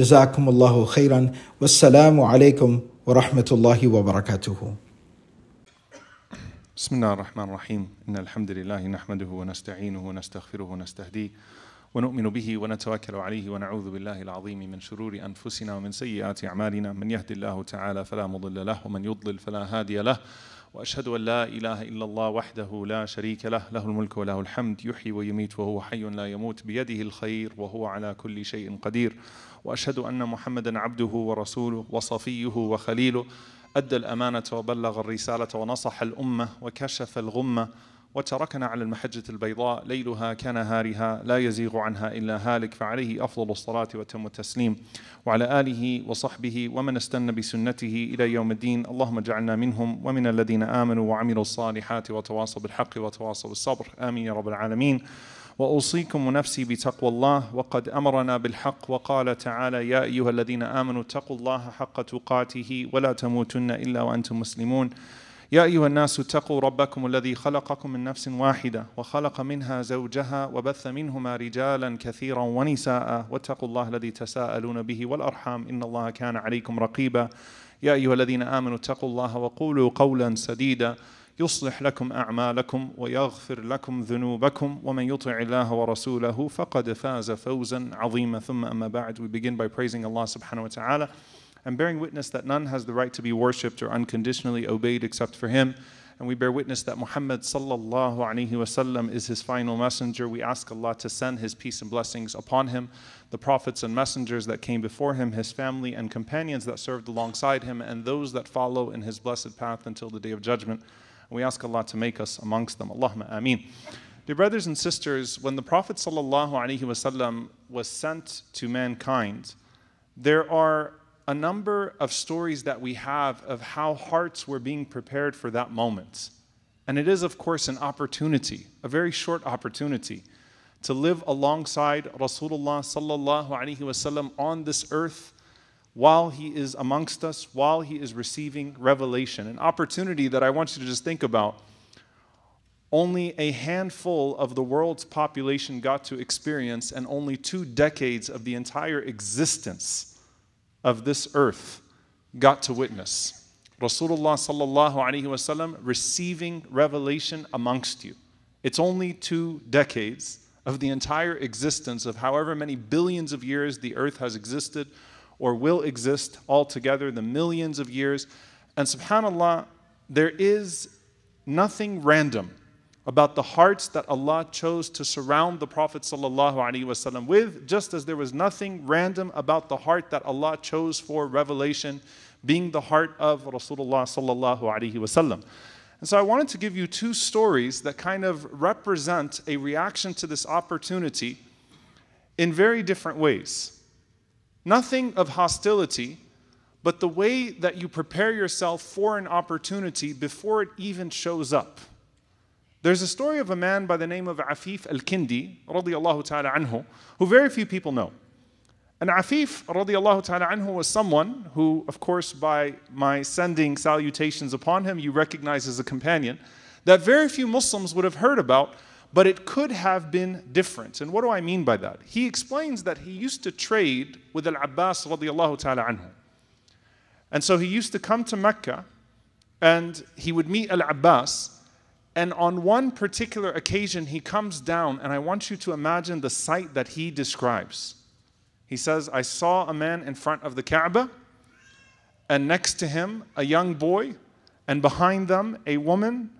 جزاكم الله خيرا. والسلام عليكم ورحمة الله وبركاته. بسم الله الرحمن الرحيم. إن الحمد لله نحمده ونستعينه ونستغفره ونستهديه ونؤمن به ونتوكل عليه ونعوذ بالله العظيم من شرور أنفسنا ومن سيئات أعمالنا. من يهد الله تعالى فلا مضل له ومن يضلل فلا هادي له. وأشهد أن لا إله إلا الله وحده لا شريك له. له الملك وله الحمد يحيي ويميت وهو حي لا يموت. بيده الخير وهو على كل شيء قدير. وأشهد أن محمدا عبده ورسوله وصفيه وخليله أدى الأمانة وبلغ الرسالة ونصح الأمة وكشف الغمة وتركنا على المحجة البيضاء ليلها كنهارها لا يزيغ عنها إلا هالك فعليه أفضل الصلاة وتم التسليم. وعلى آله وصحبه ومن استنى بسنته إلى يوم الدين اللهم اجعلنا منهم ومن الذين آمنوا وعملوا الصالحات وتواصوا بالحق وتواصوا بالصبر. آمين يا رب العالمين. وأوصيكم ونفسي بتقوى الله وقد أمرنا بالحق وقال تعالى يا أيها الذين آمنوا اتقوا الله حق تقاته ولا تموتن إلا وأنتم مسلمون. يا أيها الناس اتقوا ربكم الذي خلقكم من نفس واحدة وخلق منها زوجها وبث منهما رجالا كثيرا ونساء واتقوا الله الذي تساءلون به والأرحام إن الله كان عليكم رقيبا. يا أيها الذين آمنوا اتقوا الله وقولوا قولا سديدا. يصلح لكم اعمالكم ويغفر لكم ذنوبكم ومن يطع الله ورسوله فقد فاز فوزا عظيما ثم اما بعد we begin by praising Allah subhanahu wa ta'ala and bearing witness that none has the right to be worshipped or unconditionally obeyed except for him. And we bear witness that Muhammad sallallahu alaihi wasallam is his final messenger. We ask Allah to send his peace and blessings upon him, the prophets and messengers that came before him, his family and companions that served alongside him, and those that follow in his blessed path until the day of judgment. And we ask Allah to make us amongst them. Allahumma ameen. Dear brothers and sisters, when the Prophet wasallam was sent to mankind, there are a number of stories that we have of how hearts were being prepared for that moment. And it is, of course, an opportunity, a very short opportunity, to live alongside Rasulullah sallallahu alaihi wasallam on this earth while he is amongst us, while he is receiving revelation. An opportunity that I want you to just think about. Only a handful of the world's population got to experience, and only two decades of the entire existence of this earth got to witness. Rasulullah sallallahu alaihi wasallam receiving revelation amongst you. It's only two decades of the entire existence of however many billions of years the earth has existed or will exist altogether, the millions of years. And subhanAllah, there is nothing random about the hearts that Allah chose to surround the Prophet ﷺ with, just as there was nothing random about the heart that Allah chose for revelation, being the heart of Rasulullah. And so I wanted to give you two stories that kind of represent a reaction to this opportunity in very different ways. Nothing of hostility, but the way that you prepare yourself for an opportunity before it even shows up. There's a story of a man by the name of Afif al-Kindi, radiallahu ta'ala anhu, who very few people know. And Afif, radiallahu ta'ala anhu, was someone who, of course, by my sending salutations upon him, you recognize as a companion, that very few Muslims would have heard about, but it could have been different. And what do I mean by that? He explains that he used to trade with Al-Abbas radiallahu ta'ala anhu. And so he used to come to Mecca, and he would meet Al-Abbas, and on one particular occasion, he comes down, and I want you to imagine the sight that he describes. He says, I saw a man in front of the Kaaba, and next to him a young boy, and behind them a woman.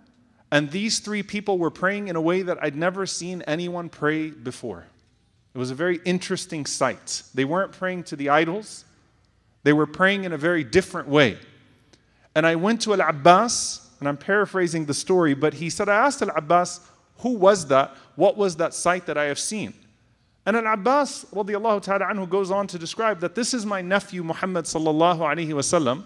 And these three people were praying in a way that I'd never seen anyone pray before. It was a very interesting sight. They weren't praying to the idols, they were praying in a very different way. And I went to Al Abbas, and I'm paraphrasing the story, but he said, I asked Al Abbas, who was that? What was that sight that I have seen? And Al Abbas ta'ala anhu goes on to describe that this is my nephew Muhammad sallallahu alayhi wasallam.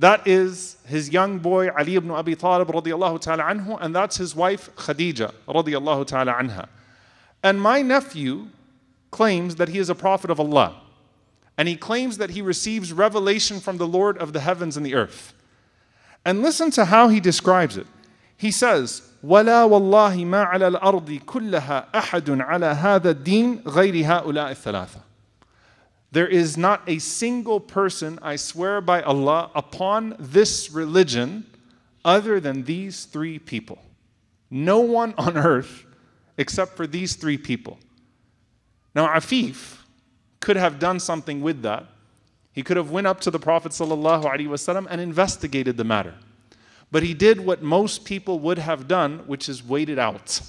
That is his young boy Ali ibn Abi Talib radiallahu ta'ala anhu, and that's his wife Khadija radiallahu ta'ala anha. And my nephew claims that he is a prophet of Allah. And he claims that he receives revelation from the Lord of the heavens and the earth. And listen to how he describes it. He says, ولا والله ما على الأرض كلها أحد على هذا الدين غير هؤلاء الثلاثة. there is not a single person, I swear by Allah, upon this religion other than these three people. No one on earth except for these three people. Now, Afif could have done something with that. He could have went up to the Prophet ﷺ and investigated the matter. But he did what most people would have done, which is waited out.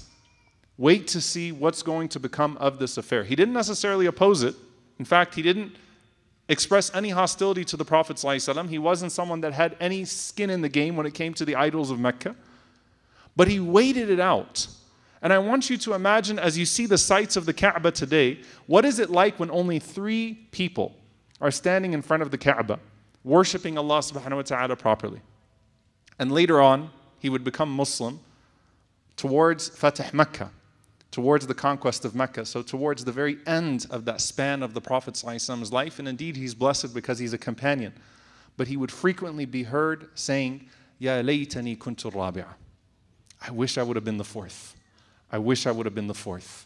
Wait to see what's going to become of this affair. He didn't necessarily oppose it. In fact, he didn't express any hostility to the Prophet. ﷺ. He wasn't someone that had any skin in the game when it came to the idols of Mecca. But he waited it out. And I want you to imagine as you see the sights of the Kaaba today, what is it like when only three people are standing in front of the Kaaba, worshiping Allah subhanahu wa ta'ala properly? And later on, he would become Muslim towards Fatih Mecca, towards the conquest of Mecca. So, towards the very end of that span of the Prophet's life. And indeed, he's blessed because he's a companion. But he would frequently be heard saying, Ya laytani rabi'a. I wish I would have been the fourth. I wish I would have been the fourth.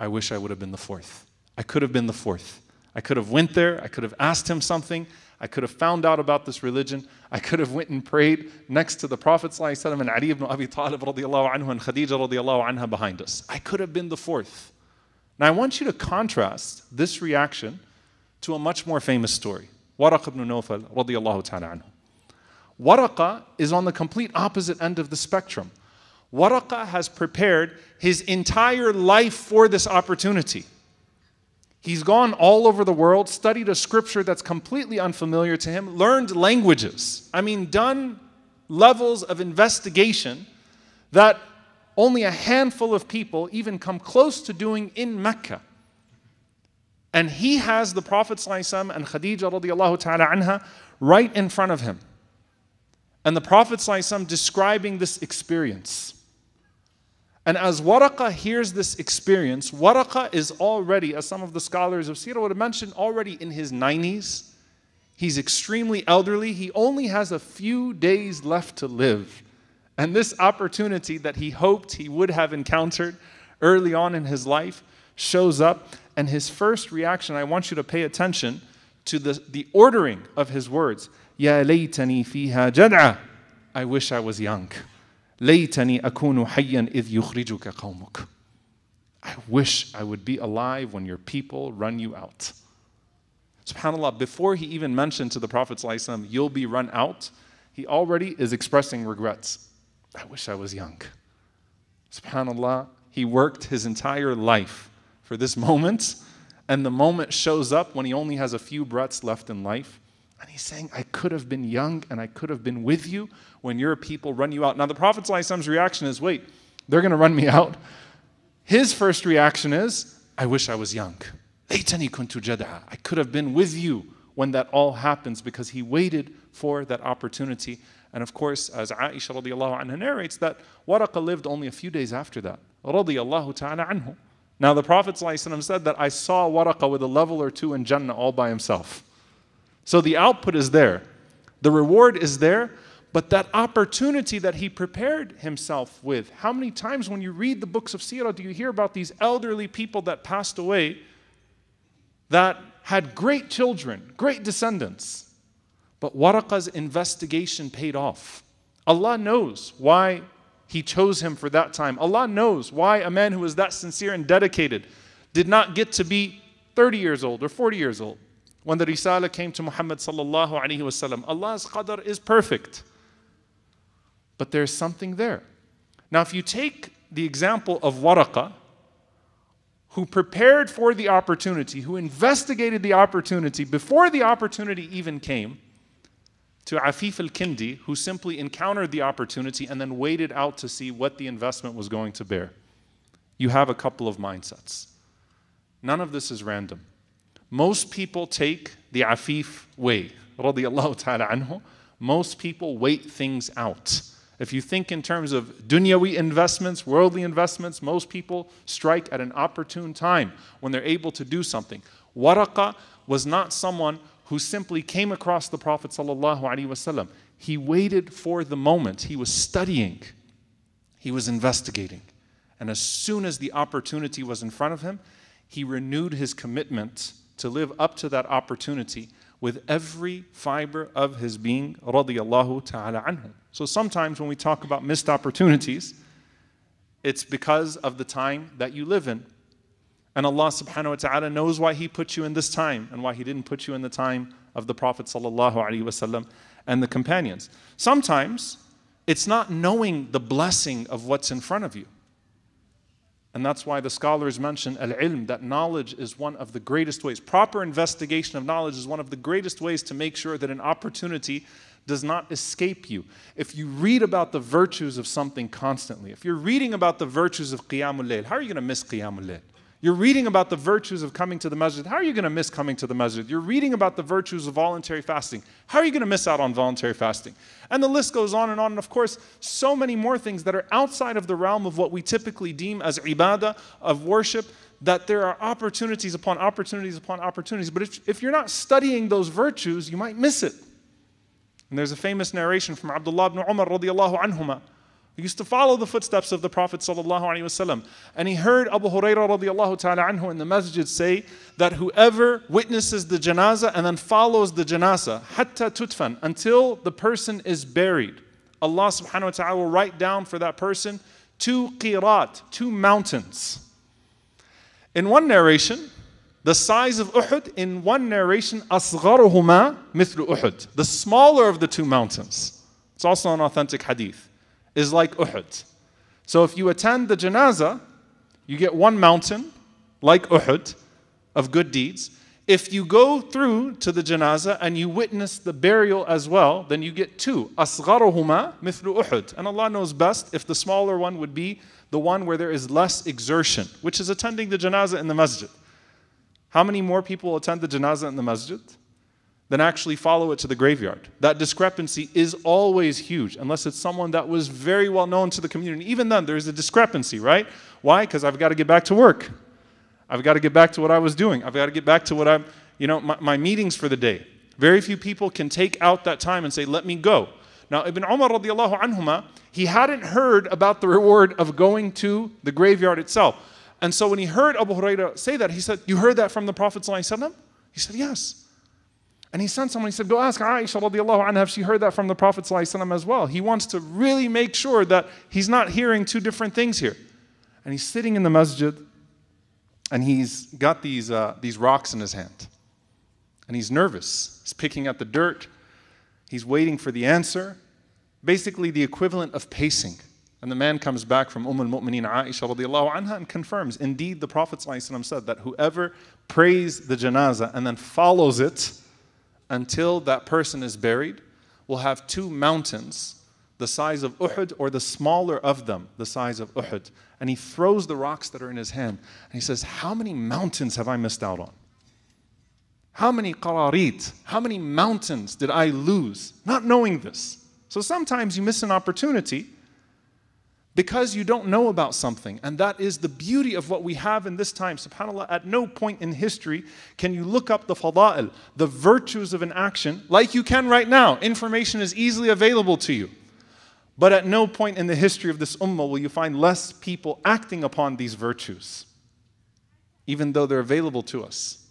I wish I would have been the fourth. I could have been the fourth. I could have went there. I could have asked him something. I could have found out about this religion. I could have went and prayed next to the Prophet ﷺ and Ali ibn Abi Talib anhu and Khadija anha behind us. I could have been the fourth. Now I want you to contrast this reaction to a much more famous story. Waraqa ibn Nawfal radiallahu ta'ala anhu. Waraqa is on the complete opposite end of the spectrum. Waraqa has prepared his entire life for this opportunity. He's gone all over the world, studied a scripture that's completely unfamiliar to him, learned languages. I mean, done levels of investigation that only a handful of people even come close to doing in Mecca. And he has the Prophet and Khadija radiallahu ta'ala anha right in front of him. And the Prophet describing this experience. And as Waraqa hears this experience, Waraqa is already, as some of the scholars of Sirah would have mentioned, already in his 90s. He's extremely elderly. He only has a few days left to live. And this opportunity that he hoped he would have encountered early on in his life shows up. And his first reaction, I want you to pay attention to the, the ordering of his words. Ya laytani fiha jad'a. I wish I was young. ليتني أكون حيا إذ يخرجك قومك. I wish I would be alive when your people run you out. SubhanAllah, before he even mentioned to the Prophet, ﷺ, you'll be run out, he already is expressing regrets. I wish I was young. SubhanAllah, he worked his entire life for this moment, and the moment shows up when he only has a few breaths left in life. And he's saying, I could have been young and I could have been with you when your people run you out. Now, the Prophet Prophet's reaction is, wait, they're going to run me out. His first reaction is, I wish I was young. I could have been with you when that all happens because he waited for that opportunity. And of course, as Aisha anha narrates, that Waraqa lived only a few days after that. Now, the Prophet said that I saw Waraqa with a level or two in Jannah all by himself. So the output is there, the reward is there, but that opportunity that he prepared himself with. How many times when you read the books of Sirah do you hear about these elderly people that passed away that had great children, great descendants? But Waraqa's investigation paid off. Allah knows why he chose him for that time. Allah knows why a man who was that sincere and dedicated did not get to be 30 years old or 40 years old. when the Risala came to Muhammad sallallahu alaihi wasallam. Allah's qadr is perfect. But there's something there. Now, if you take the example of Waraqa, who prepared for the opportunity, who investigated the opportunity before the opportunity even came, to Afif al Kindi, who simply encountered the opportunity and then waited out to see what the investment was going to bear. You have a couple of mindsets. None of this is random. Most people take the Afif way, radiallahu ta'ala anhu. Most people wait things out. If you think in terms of dunyawi investments, worldly investments, most people strike at an opportune time when they're able to do something. Waraqa was not someone who simply came across the Prophet ﷺ. He waited for the moment. He was studying, he was investigating. And as soon as the opportunity was in front of him, he renewed his commitment to live up to that opportunity with every fiber of his being, radiallahu ta'ala anhu. So sometimes when we talk about missed opportunities, it's because of the time that you live in. And Allah subhanahu wa ta'ala knows why He put you in this time and why He didn't put you in the time of the Prophet sallallahu alaihi wasallam and the companions. Sometimes it's not knowing the blessing of what's in front of you. And that's why the scholars mention al ilm, that knowledge is one of the greatest ways. Proper investigation of knowledge is one of the greatest ways to make sure that an opportunity does not escape you. If you read about the virtues of something constantly, if you're reading about the virtues of Qiyamul Layl, how are you going to miss Qiyamul Layl? You're reading about the virtues of coming to the masjid. How are you going to miss coming to the masjid? You're reading about the virtues of voluntary fasting. How are you going to miss out on voluntary fasting? And the list goes on and on. And of course, so many more things that are outside of the realm of what we typically deem as ibadah, of worship, that there are opportunities upon opportunities upon opportunities. But if, if you're not studying those virtues, you might miss it. And there's a famous narration from Abdullah ibn Umar radiallahu anhumah he used to follow the footsteps of the Prophet wasallam, and he heard Abu Hurairah radiallahu anhu in the masjid say that whoever witnesses the janazah and then follows the janazah hatta tudfan until the person is buried, Allah subhanahu wa ta'ala will write down for that person two qirat, two mountains. In one narration, the size of Uhud, in one narration, asgharuhuma mithlu Uhud, the smaller of the two mountains. It's also an authentic hadith is like Uhud. So if you attend the janazah, you get one mountain, like Uhud, of good deeds. If you go through to the janazah and you witness the burial as well, then you get two. أصغرهما مثل Uhud. And Allah knows best if the smaller one would be the one where there is less exertion, which is attending the janazah in the masjid. How many more people attend the janazah in the masjid? Than actually follow it to the graveyard. That discrepancy is always huge, unless it's someone that was very well known to the community. Even then, there's a discrepancy, right? Why? Because I've got to get back to work. I've got to get back to what I was doing. I've got to get back to what I'm, you know, my, my meetings for the day. Very few people can take out that time and say, let me go. Now, Ibn Umar radiallahu anhuma, he hadn't heard about the reward of going to the graveyard itself. And so when he heard Abu Hurairah say that, he said, You heard that from the Prophet? He said, Yes. And he sent someone, he said, Go ask Aisha radiallahu anha if she heard that from the Prophet as well. He wants to really make sure that he's not hearing two different things here. And he's sitting in the masjid and he's got these, uh, these rocks in his hand. And he's nervous. He's picking at the dirt. He's waiting for the answer. Basically, the equivalent of pacing. And the man comes back from Umm al-Mu'mineen Aisha radiallahu anha and confirms, indeed, the Prophet said that whoever prays the janazah and then follows it, until that person is buried will have two mountains the size of Uhud or the smaller of them, the size of Uhud. And he throws the rocks that are in his hand and he says, How many mountains have I missed out on? How many qararit, how many mountains did I lose not knowing this? So sometimes you miss an opportunity because you don't know about something. And that is the beauty of what we have in this time. SubhanAllah, at no point in history can you look up the fada'il, the virtues of an action, like you can right now. Information is easily available to you. But at no point in the history of this ummah will you find less people acting upon these virtues, even though they're available to us.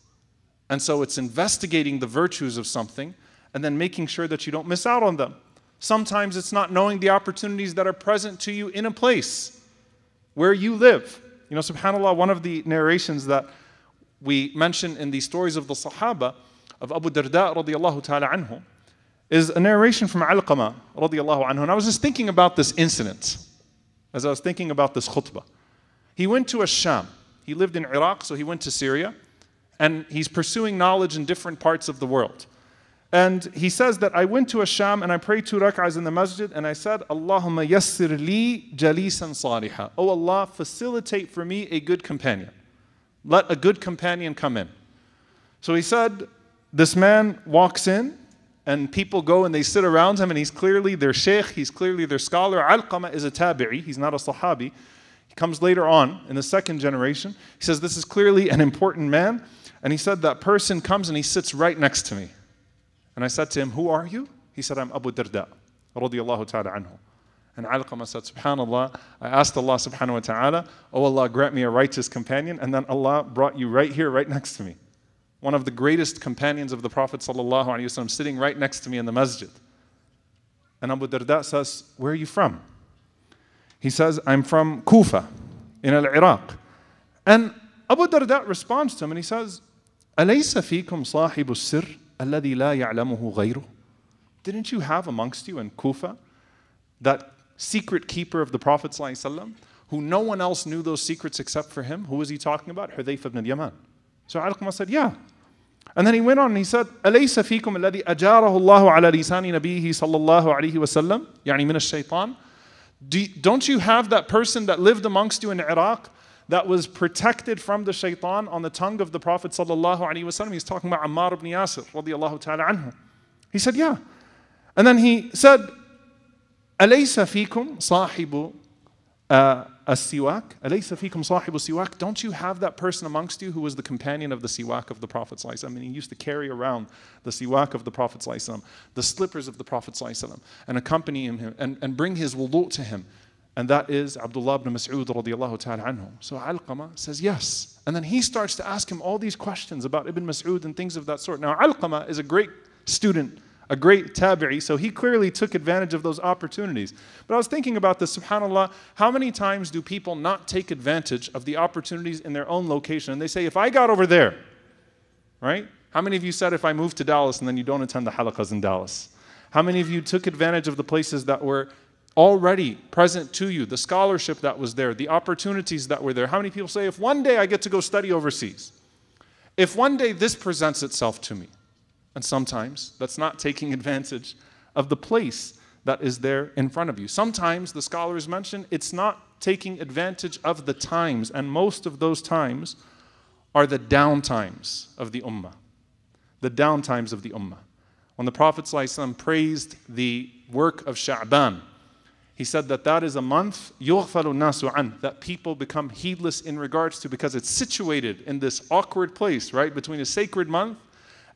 And so it's investigating the virtues of something and then making sure that you don't miss out on them. Sometimes it's not knowing the opportunities that are present to you in a place where you live. You know, subhanAllah, one of the narrations that we mention in the stories of the Sahaba, of Abu Darda radiallahu ta'ala anhu is a narration from Alqama radiallahu anhu. And I was just thinking about this incident as I was thinking about this khutbah. He went to ash-Sham. He lived in Iraq, so he went to Syria. And he's pursuing knowledge in different parts of the world. And he says that I went to ash-Sham and I prayed two rak'ahs in the masjid and I said, Allahumma yassir li jalisan saliha. Oh Allah, facilitate for me a good companion. Let a good companion come in. So he said, this man walks in and people go and they sit around him and he's clearly their sheikh, he's clearly their scholar. Alqama is a tabi'i, he's not a sahabi. He comes later on in the second generation. He says, This is clearly an important man. And he said, That person comes and he sits right next to me. And I said to him, Who are you? He said, I'm Abu Darda, radiallahu ta'ala anhu. And Alqama said, Subhanallah, I asked Allah subhanahu wa ta'ala, Oh Allah, grant me a righteous companion. And then Allah brought you right here, right next to me one of the greatest companions of the Prophet ﷺ, sitting right next to me in the masjid. And Abu Darda says, Where are you from? He says, I'm from Kufa in Al Iraq. And Abu Darda responds to him and he says, أليس فيكم صاحب السر الذي لا يعلمه غيره? Didn't you have amongst you in Kufa that secret keeper of the Prophet ﷺ, who no one else knew those secrets except for him? Who was he talking about? Hudayfa ibn Yaman. So Alqama said, yeah. And then he went on and he said, أَلَيْسَ فِيكُمْ الَّذِي أَجَارَهُ اللَّهُ عَلَى لِسَانِ نَبِيهِ صَلَّى اللَّهُ عَلَيْهِ وَسَلَّمَ يعني من الشيطان Do, don't you have that person that lived amongst you in Iraq that was protected from the shaitan on the tongue of the Prophet sallallahu alaihi wasallam? He's talking about Ammar ibn Yasir radiallahu ta'ala anhu. He said, yeah. And then he said, أليس فيكم صاحب as-siwak, alaysa fikum sahibu siwak? Don't you have that person amongst you who was the companion of the siwak of the Prophet I mean, he used to carry around the siwak of the Prophet the slippers of the Prophet and accompany him and, and bring his wudu to him. And that is Abdullah ibn Mas'ud radiallahu ta'ala anhu. So Alqama says yes. And then he starts to ask him all these questions about Ibn Mas'ud and things of that sort. Now Alqama is a great student a great tabi'i, so he clearly took advantage of those opportunities. But I was thinking about this, subhanAllah, how many times do people not take advantage of the opportunities in their own location? And they say, if I got over there, right? How many of you said, if I moved to Dallas and then you don't attend the halaqas in Dallas? How many of you took advantage of the places that were already present to you, the scholarship that was there, the opportunities that were there? How many people say, if one day I get to go study overseas, if one day this presents itself to me, and sometimes that's not taking advantage of the place that is there in front of you. Sometimes the scholars mention it's not taking advantage of the times, and most of those times are the down times of the ummah. The down times of the ummah. When the Prophet ﷺ praised the work of Sha'ban, he said that that is a month that people become heedless in regards to because it's situated in this awkward place, right, between a sacred month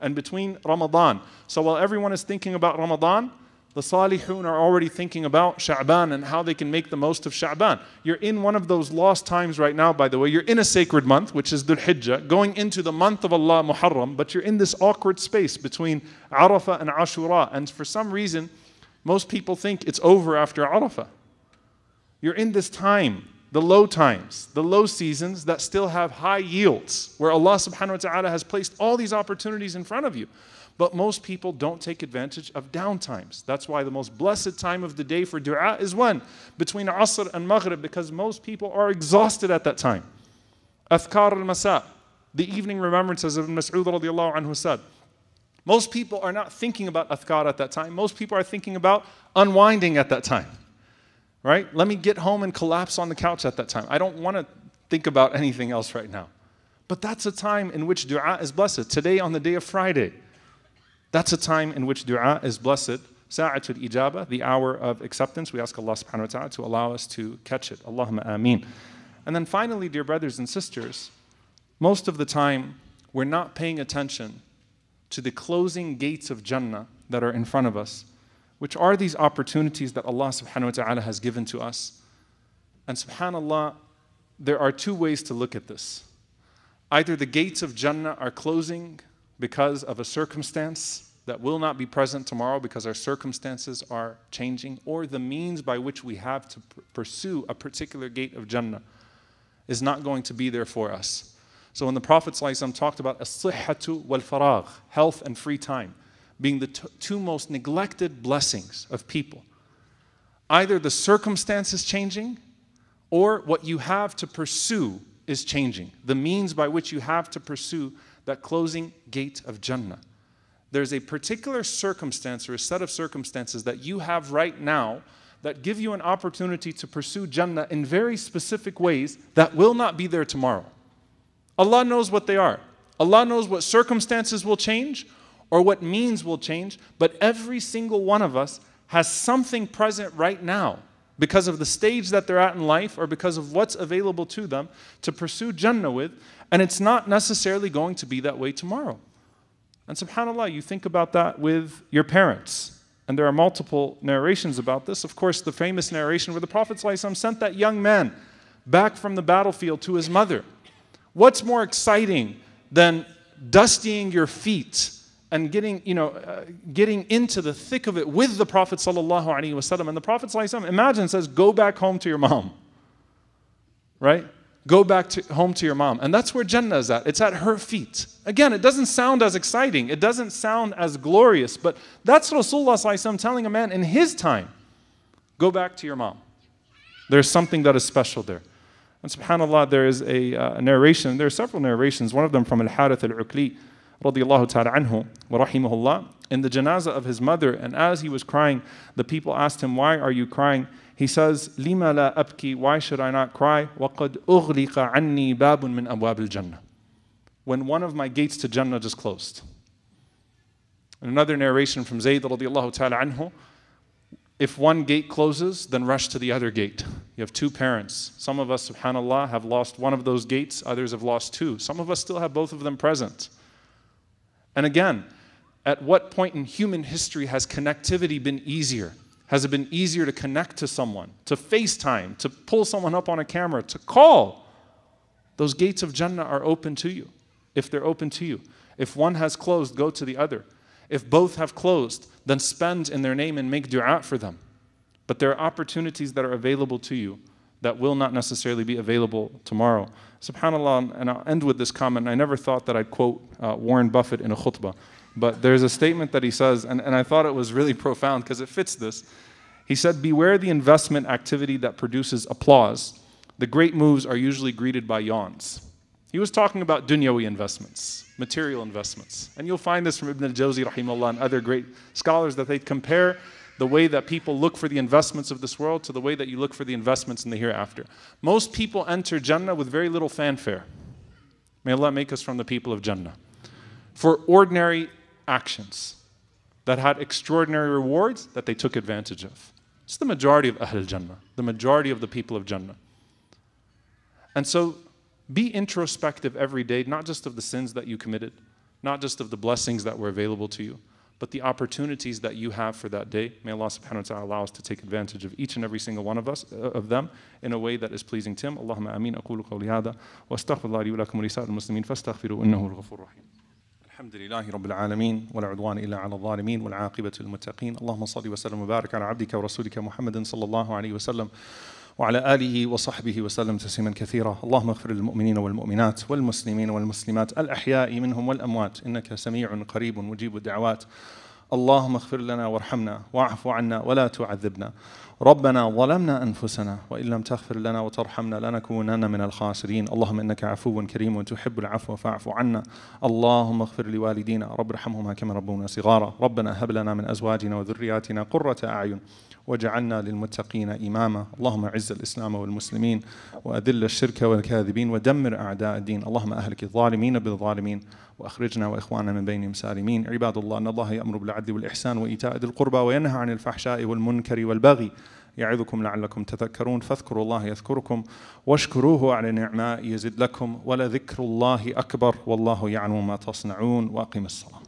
and between Ramadan. So while everyone is thinking about Ramadan, the Salihun are already thinking about Sha'ban and how they can make the most of Sha'ban. You're in one of those lost times right now, by the way. You're in a sacred month, which is Dhul Hijjah, going into the month of Allah, Muharram, but you're in this awkward space between Arafah and Ashura. And for some reason, most people think it's over after Arafah. You're in this time the low times, the low seasons that still have high yields, where Allah subhanahu wa ta'ala has placed all these opportunities in front of you. But most people don't take advantage of down times. That's why the most blessed time of the day for dua is when? Between Asr and Maghrib, because most people are exhausted at that time. Athkar al Masa, the evening remembrances of Mas'ud radiallahu anhu said. Most people are not thinking about Athkar at that time. Most people are thinking about unwinding at that time right? Let me get home and collapse on the couch at that time. I don't want to think about anything else right now. But that's a time in which dua is blessed. Today, on the day of Friday, that's a time in which dua is blessed. Sa'atul ijaba, the hour of acceptance. We ask Allah subhanahu wa ta'ala to allow us to catch it. Allahumma ameen. And then finally, dear brothers and sisters, most of the time we're not paying attention to the closing gates of Jannah that are in front of us which are these opportunities that Allah subhanahu wa ta'ala has given to us. And subhanAllah, there are two ways to look at this. Either the gates of Jannah are closing because of a circumstance that will not be present tomorrow because our circumstances are changing, or the means by which we have to pursue a particular gate of Jannah is not going to be there for us. So when the Prophet ﷺ talked about as-sihhatu wal faragh, health and free time, being the two most neglected blessings of people, either the circumstances changing or what you have to pursue is changing. The means by which you have to pursue that closing gate of Jannah. There's a particular circumstance or a set of circumstances that you have right now that give you an opportunity to pursue Jannah in very specific ways that will not be there tomorrow. Allah knows what they are. Allah knows what circumstances will change or what means will change, but every single one of us has something present right now because of the stage that they're at in life or because of what's available to them to pursue Jannah with, and it's not necessarily going to be that way tomorrow. And subhanAllah, you think about that with your parents. And there are multiple narrations about this. Of course, the famous narration where the Prophet ﷺ sent that young man back from the battlefield to his mother. What's more exciting than dustying your feet and getting, you know, uh, getting into the thick of it with the Prophet sallallahu. And the Prophet sallallahu imagine says, "Go back home to your mom." Right? Go back to, home to your mom. And that's where Jannah is at. It's at her feet. Again, it doesn't sound as exciting. It doesn't sound as glorious, but that's Rasulullah sallallahu telling a man in his time, "Go back to your mom." There's something that is special there. And subhanAllah, there is a, uh, a narration, there are several narrations, one of them from Al Harith al Ukli, radiallahu ta'ala anhu, wa rahimahullah, in the janazah of his mother. And as he was crying, the people asked him, Why are you crying? He says, Lima la abki, why should I not cry? وَقَدْ أُغْلِقَ عَنِّي بَابٌ مِّنْ أَبْوَابِ الْجَنَّةِ When one of my gates to Jannah just closed. Another narration from Zayd radiallahu ta'ala anhu, if one gate closes, then rush to the other gate. You have two parents. Some of us, subhanAllah, have lost one of those gates, others have lost two. Some of us still have both of them present. And again, at what point in human history has connectivity been easier? Has it been easier to connect to someone, to FaceTime, to pull someone up on a camera, to call? Those gates of Jannah are open to you, if they're open to you. If one has closed, go to the other. If both have closed, then spend in their name and make dua for them. But there are opportunities that are available to you that will not necessarily be available tomorrow. SubhanAllah, and I'll end with this comment. I never thought that I'd quote uh, Warren Buffett in a khutbah, but there's a statement that he says, and, and I thought it was really profound because it fits this. He said, Beware the investment activity that produces applause. The great moves are usually greeted by yawns. He was talking about dunyawi investments, material investments. And you'll find this from Ibn al-Jawzi rahimahullah and other great scholars that they compare the way that people look for the investments of this world to the way that you look for the investments in the hereafter. Most people enter Jannah with very little fanfare. May Allah make us from the people of Jannah. For ordinary actions that had extraordinary rewards that they took advantage of. It's the majority of Ahl Jannah, the majority of the people of Jannah. And so be introspective every day, not just of the sins that you committed, not just of the blessings that were available to you, but the opportunities that you have for that day. May Allah subhanahu wa ta'ala allow us to take advantage of each and every single one of us, uh, of them, in a way that is pleasing to Him. Allahumma ameen. أقول قولي هذا وأستغفر الله لي ولكم ولسائر المسلمين فاستغفروا إنه الغفور الرحيم. الحمد لله رب العالمين ولا عدوان إلا على الظالمين والعاقبة للمتقين اللهم صل وسلم وبارك على عبدك ورسولك محمد صلى الله عليه وسلم وعلى آله وصحبه وسلم تسليما كثيرا. اللهم اغفر للمؤمنين والمؤمنات والمسلمين والمسلمات الأحياء منهم والأموات. إنك سميع قريب مجيب الدعوات. اللهم اغفر لنا وارحمنا واعف عنا ولا تعذبنا. ربنا ظلمنا أنفسنا وإن لم تغفر لنا وترحمنا لنكونن من الخاسرين. اللهم إنك عفو كريم وتحب العفو فاعف عنا. اللهم اغفر لوالدينا رب ارحمهما كما ربونا صغارا. ربنا هب لنا من أزواجنا وذرياتنا قرة أعين واجعلنا للمتقين إماما. اللهم أعز الإسلام والمسلمين وأذل الشرك والكاذبين ودمر أعداء الدين. اللهم أهلك الظالمين بالظالمين. وأخرجنا وإخواننا من بينهم سالمين. عباد الله أن الله يأمر بالعدل والإحسان وإيتاء ذي القربى وينهى عن الفحشاء والمنكر والبغي يعظكم لعلكم تذكرون. فاذكروا الله يذكركم واشكروه على نعماء يزد لكم ولذكر الله أكبر. والله يعلم ما تصنعون. وأقم الصلاة.